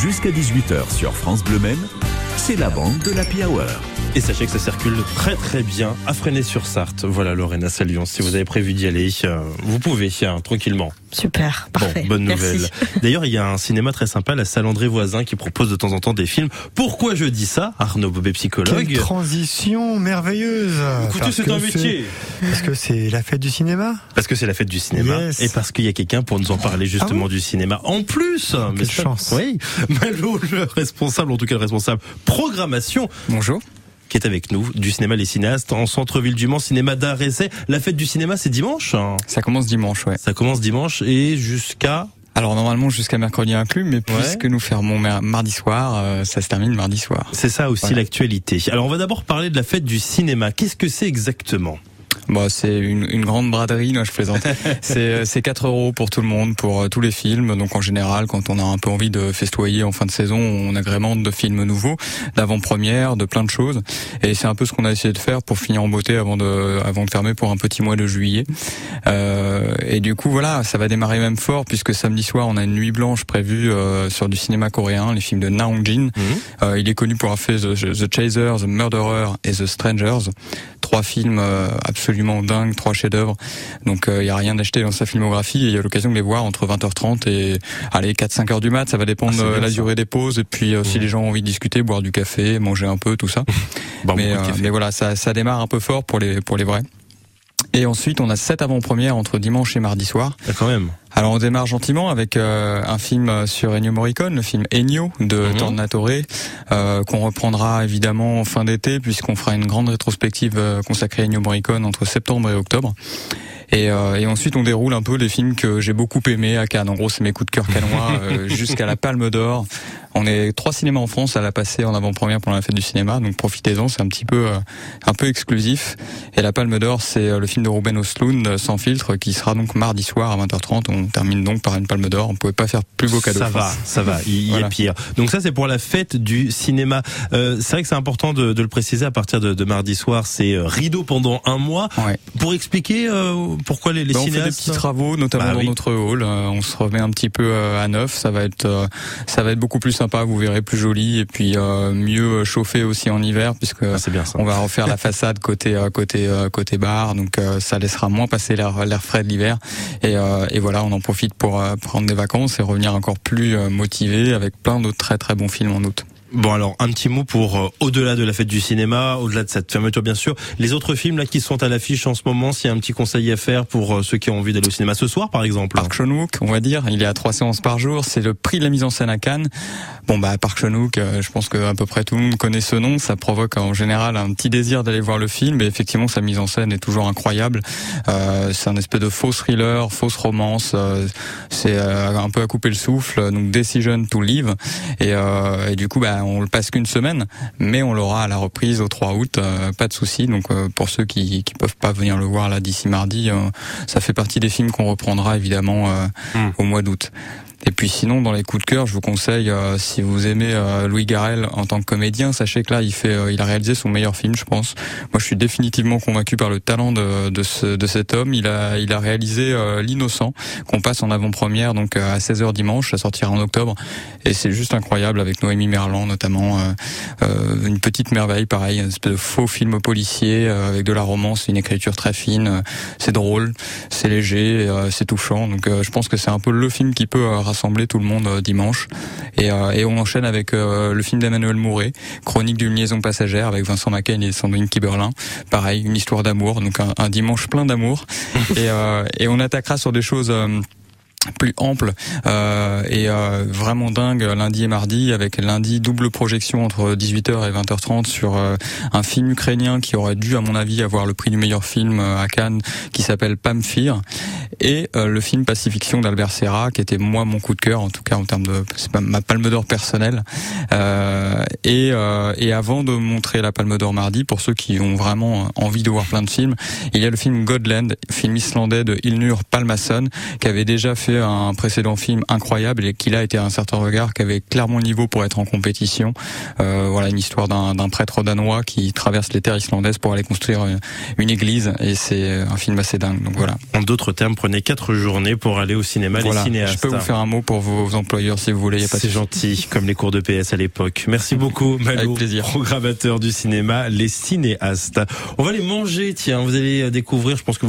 Jusqu'à 18h sur France Bleu Maine, c'est la bande de l'Happy Hour. Et sachez que ça circule très très bien à Fresnay-sur-Sarthe. Voilà Lorena Salion, si vous avez prévu d'y aller, euh, vous pouvez, hein, tranquillement. Super, parfait. Bon, bonne nouvelle. D'ailleurs, il y a un cinéma très sympa, la Salle André Voisin, qui propose de temps en temps des films. Pourquoi je dis ça Arnaud Bobet, psychologue. Quelle transition merveilleuse Écoutez, c'est que un métier. Parce que c'est la fête du cinéma Parce que c'est la fête du cinéma Yes. et parce qu'il y a quelqu'un pour nous en parler justement Ah du cinéma. En plus, mais ça- chance. Oui, Malo, le responsable, en tout cas le responsable programmation, Bonjour. Qui est avec nous du cinéma Les Cinéastes en centre-ville du Mans, cinéma d'art essai. La fête du cinéma, c'est dimanche. hein. Ça commence dimanche, ouais. Ça commence dimanche et jusqu'à Alors normalement jusqu'à mercredi inclus, mais puisque nous fermons mardi soir, euh, ça se termine mardi soir. c'est ça aussi l'actualité. Alors on va d'abord parler de la fête du cinéma. Qu'est-ce que c'est exactement? Bon, c'est une, une grande braderie, là, je plaisante. c'est euh, c'est 4 euros pour tout le monde, pour euh, tous les films. Donc en général, quand on a un peu envie de festoyer en fin de saison, on agrémente de films nouveaux, d'avant-première, de plein de choses. Et c'est un peu ce qu'on a essayé de faire pour finir en beauté avant de avant de fermer pour un petit mois de juillet. Euh, et du coup, voilà, ça va démarrer même fort puisque samedi soir, on a une nuit blanche prévue euh, sur du cinéma coréen, les films de Na Hong Jin. Euh, il est connu pour avoir fait The, The Chaser, The Murderer et The Strangers. Trois films euh, absolument dingues, trois chefs-d'œuvre. Donc il y a rien d'acheté dans sa filmographie et il y a l'occasion de les voir entre 20h30 et allez 4-5 heures du mat. Ça va dépendre Ah, de bien la ça. durée des pauses et puis euh, si les gens ont envie de discuter, boire du café, manger un peu, tout ça. Bon, mais, de euh, café. mais voilà, ça, ça démarre un peu fort pour les pour les vrais. Et ensuite, on a sept avant-premières entre dimanche et mardi soir. Ah, quand même. Alors on démarre gentiment avec euh, un film sur Ennio Morricone, le film Ennio de Mhm. Tornatore, euh, qu'on reprendra évidemment en fin d'été puisqu'on fera une grande rétrospective euh, consacrée à Ennio Morricone entre septembre et octobre. Et, euh, et ensuite on déroule un peu les films que j'ai beaucoup aimés à Cannes. En gros c'est mes coups de cœur canois euh, jusqu'à la Palme d'Or. On est trois cinémas en France à la passer en avant-première pendant la fête du cinéma, donc profitez-en, c'est un petit peu euh, un peu exclusif. Et la Palme d'Or, c'est euh, le film de Ruben Östlund, euh, Sans filtre, qui sera donc mardi soir à 20h30. On termine donc par une Palme d'Or. On pouvait pas faire plus beau cadeau. Ça va, ça va, il y Voilà. a pire. Donc ça c'est pour la fête du cinéma. Euh, c'est vrai que c'est important de, de le préciser à partir de, de mardi soir, c'est rideau pendant un mois. Ouais. Pour expliquer euh, pourquoi les, les Ben, on fait des petits travaux, notamment Bah dans oui. notre hall. Euh, on se remet un petit peu euh, à neuf. Ça va être, euh, ça va être beaucoup plus sympa. Vous verrez plus joli et puis euh, mieux chauffé aussi en hiver puisque Ah, bien on va refaire la façade côté euh, côté euh, côté bar. Donc euh, ça laissera moins passer l'air l'air frais de l'hiver. Et, euh, et voilà, on en profite pour euh, prendre des vacances et revenir encore plus euh, motivé avec plein d'autres très très bons films en août. Bon alors un petit mot pour euh, au-delà de la fête du cinéma, au-delà de cette fermeture bien sûr, les autres films là qui sont à l'affiche en ce moment, s'il y a un petit conseil à faire pour euh, ceux qui ont envie d'aller au cinéma ce soir par exemple? Park Chan-wook, on va dire, il est à trois séances par jour, c'est le prix de la mise en scène à Cannes. Bon bah Park Chan-wook, euh, je pense que à peu près tout le monde connaît ce nom, ça provoque en général un petit désir d'aller voir le film et effectivement sa mise en scène est toujours incroyable. Euh, c'est un espèce de faux thriller, fausse romance, c'est un peu à couper le souffle, donc Decision to Live et, et du coup bah on le passe qu'une semaine, mais on l'aura à la reprise au 3 août, euh, pas de souci. Donc euh, pour ceux qui qui peuvent pas venir le voir là d'ici mardi, euh, ça fait partie des films qu'on reprendra évidemment euh, Mm. au mois d'août. Et puis sinon, dans les coups de cœur, je vous conseille, euh, si vous aimez euh, Louis Garrel en tant que comédien, sachez que là, il fait, euh, il a réalisé son meilleur film, je pense. Moi, je suis définitivement convaincu par le talent de, de, ce, de cet homme. Il a, il a réalisé L'innocent, qu'on passe en avant-première, donc à 16h dimanche, ça sortira en octobre. Et c'est juste incroyable avec Noémie Merlan notamment. une petite merveille, pareil, un espèce de faux film policier avec de la romance, une écriture très fine. c'est drôle, c'est léger, c'est touchant. Donc je pense que c'est un peu le film qui peut rassembler tout le monde euh, dimanche. Et, euh, et on enchaîne avec euh, le film d'Emmanuel Mouret, Chronique d'une liaison passagère avec Vincent McCain et Sandrine Kiberlin. Pareil, une histoire d'amour, donc un, un dimanche plein d'amour. et, et on attaquera sur des choses. Plus ample euh, et euh, vraiment dingue lundi et mardi avec lundi double projection entre 18h et 20h30 sur euh, un film ukrainien qui aurait dû à mon avis avoir le prix du meilleur film euh, à Cannes qui s'appelle Pamphir et euh, le film Pacifiction d'Albert Serra qui était moi mon coup de cœur en tout cas en termes de c'est ma palme d'or personnelle euh, et, et avant de montrer la palme d'or mardi pour ceux qui ont vraiment envie de voir plein de films il y a le film Godland film islandais de Ilnur Palmason qui avait déjà fait réalisé un précédent film incroyable et qu'il a été à un certain regard, qui avait clairement le niveau pour être en compétition. Euh, voilà, une histoire d'un prêtre danois qui traverse les terres islandaises pour aller construire une, église et c'est un film assez dingue. Donc voilà. En d'autres termes, prenez quatre journées pour aller au cinéma. Les cinéastes. Je peux vous faire un mot pour vos employeurs si vous voulez. C'est gentil, comme les cours de PS à l'époque. Merci beaucoup, Malou, Avec plaisir. programmateur du cinéma, les cinéastes. On va les manger, tiens. Vous allez découvrir, je pense que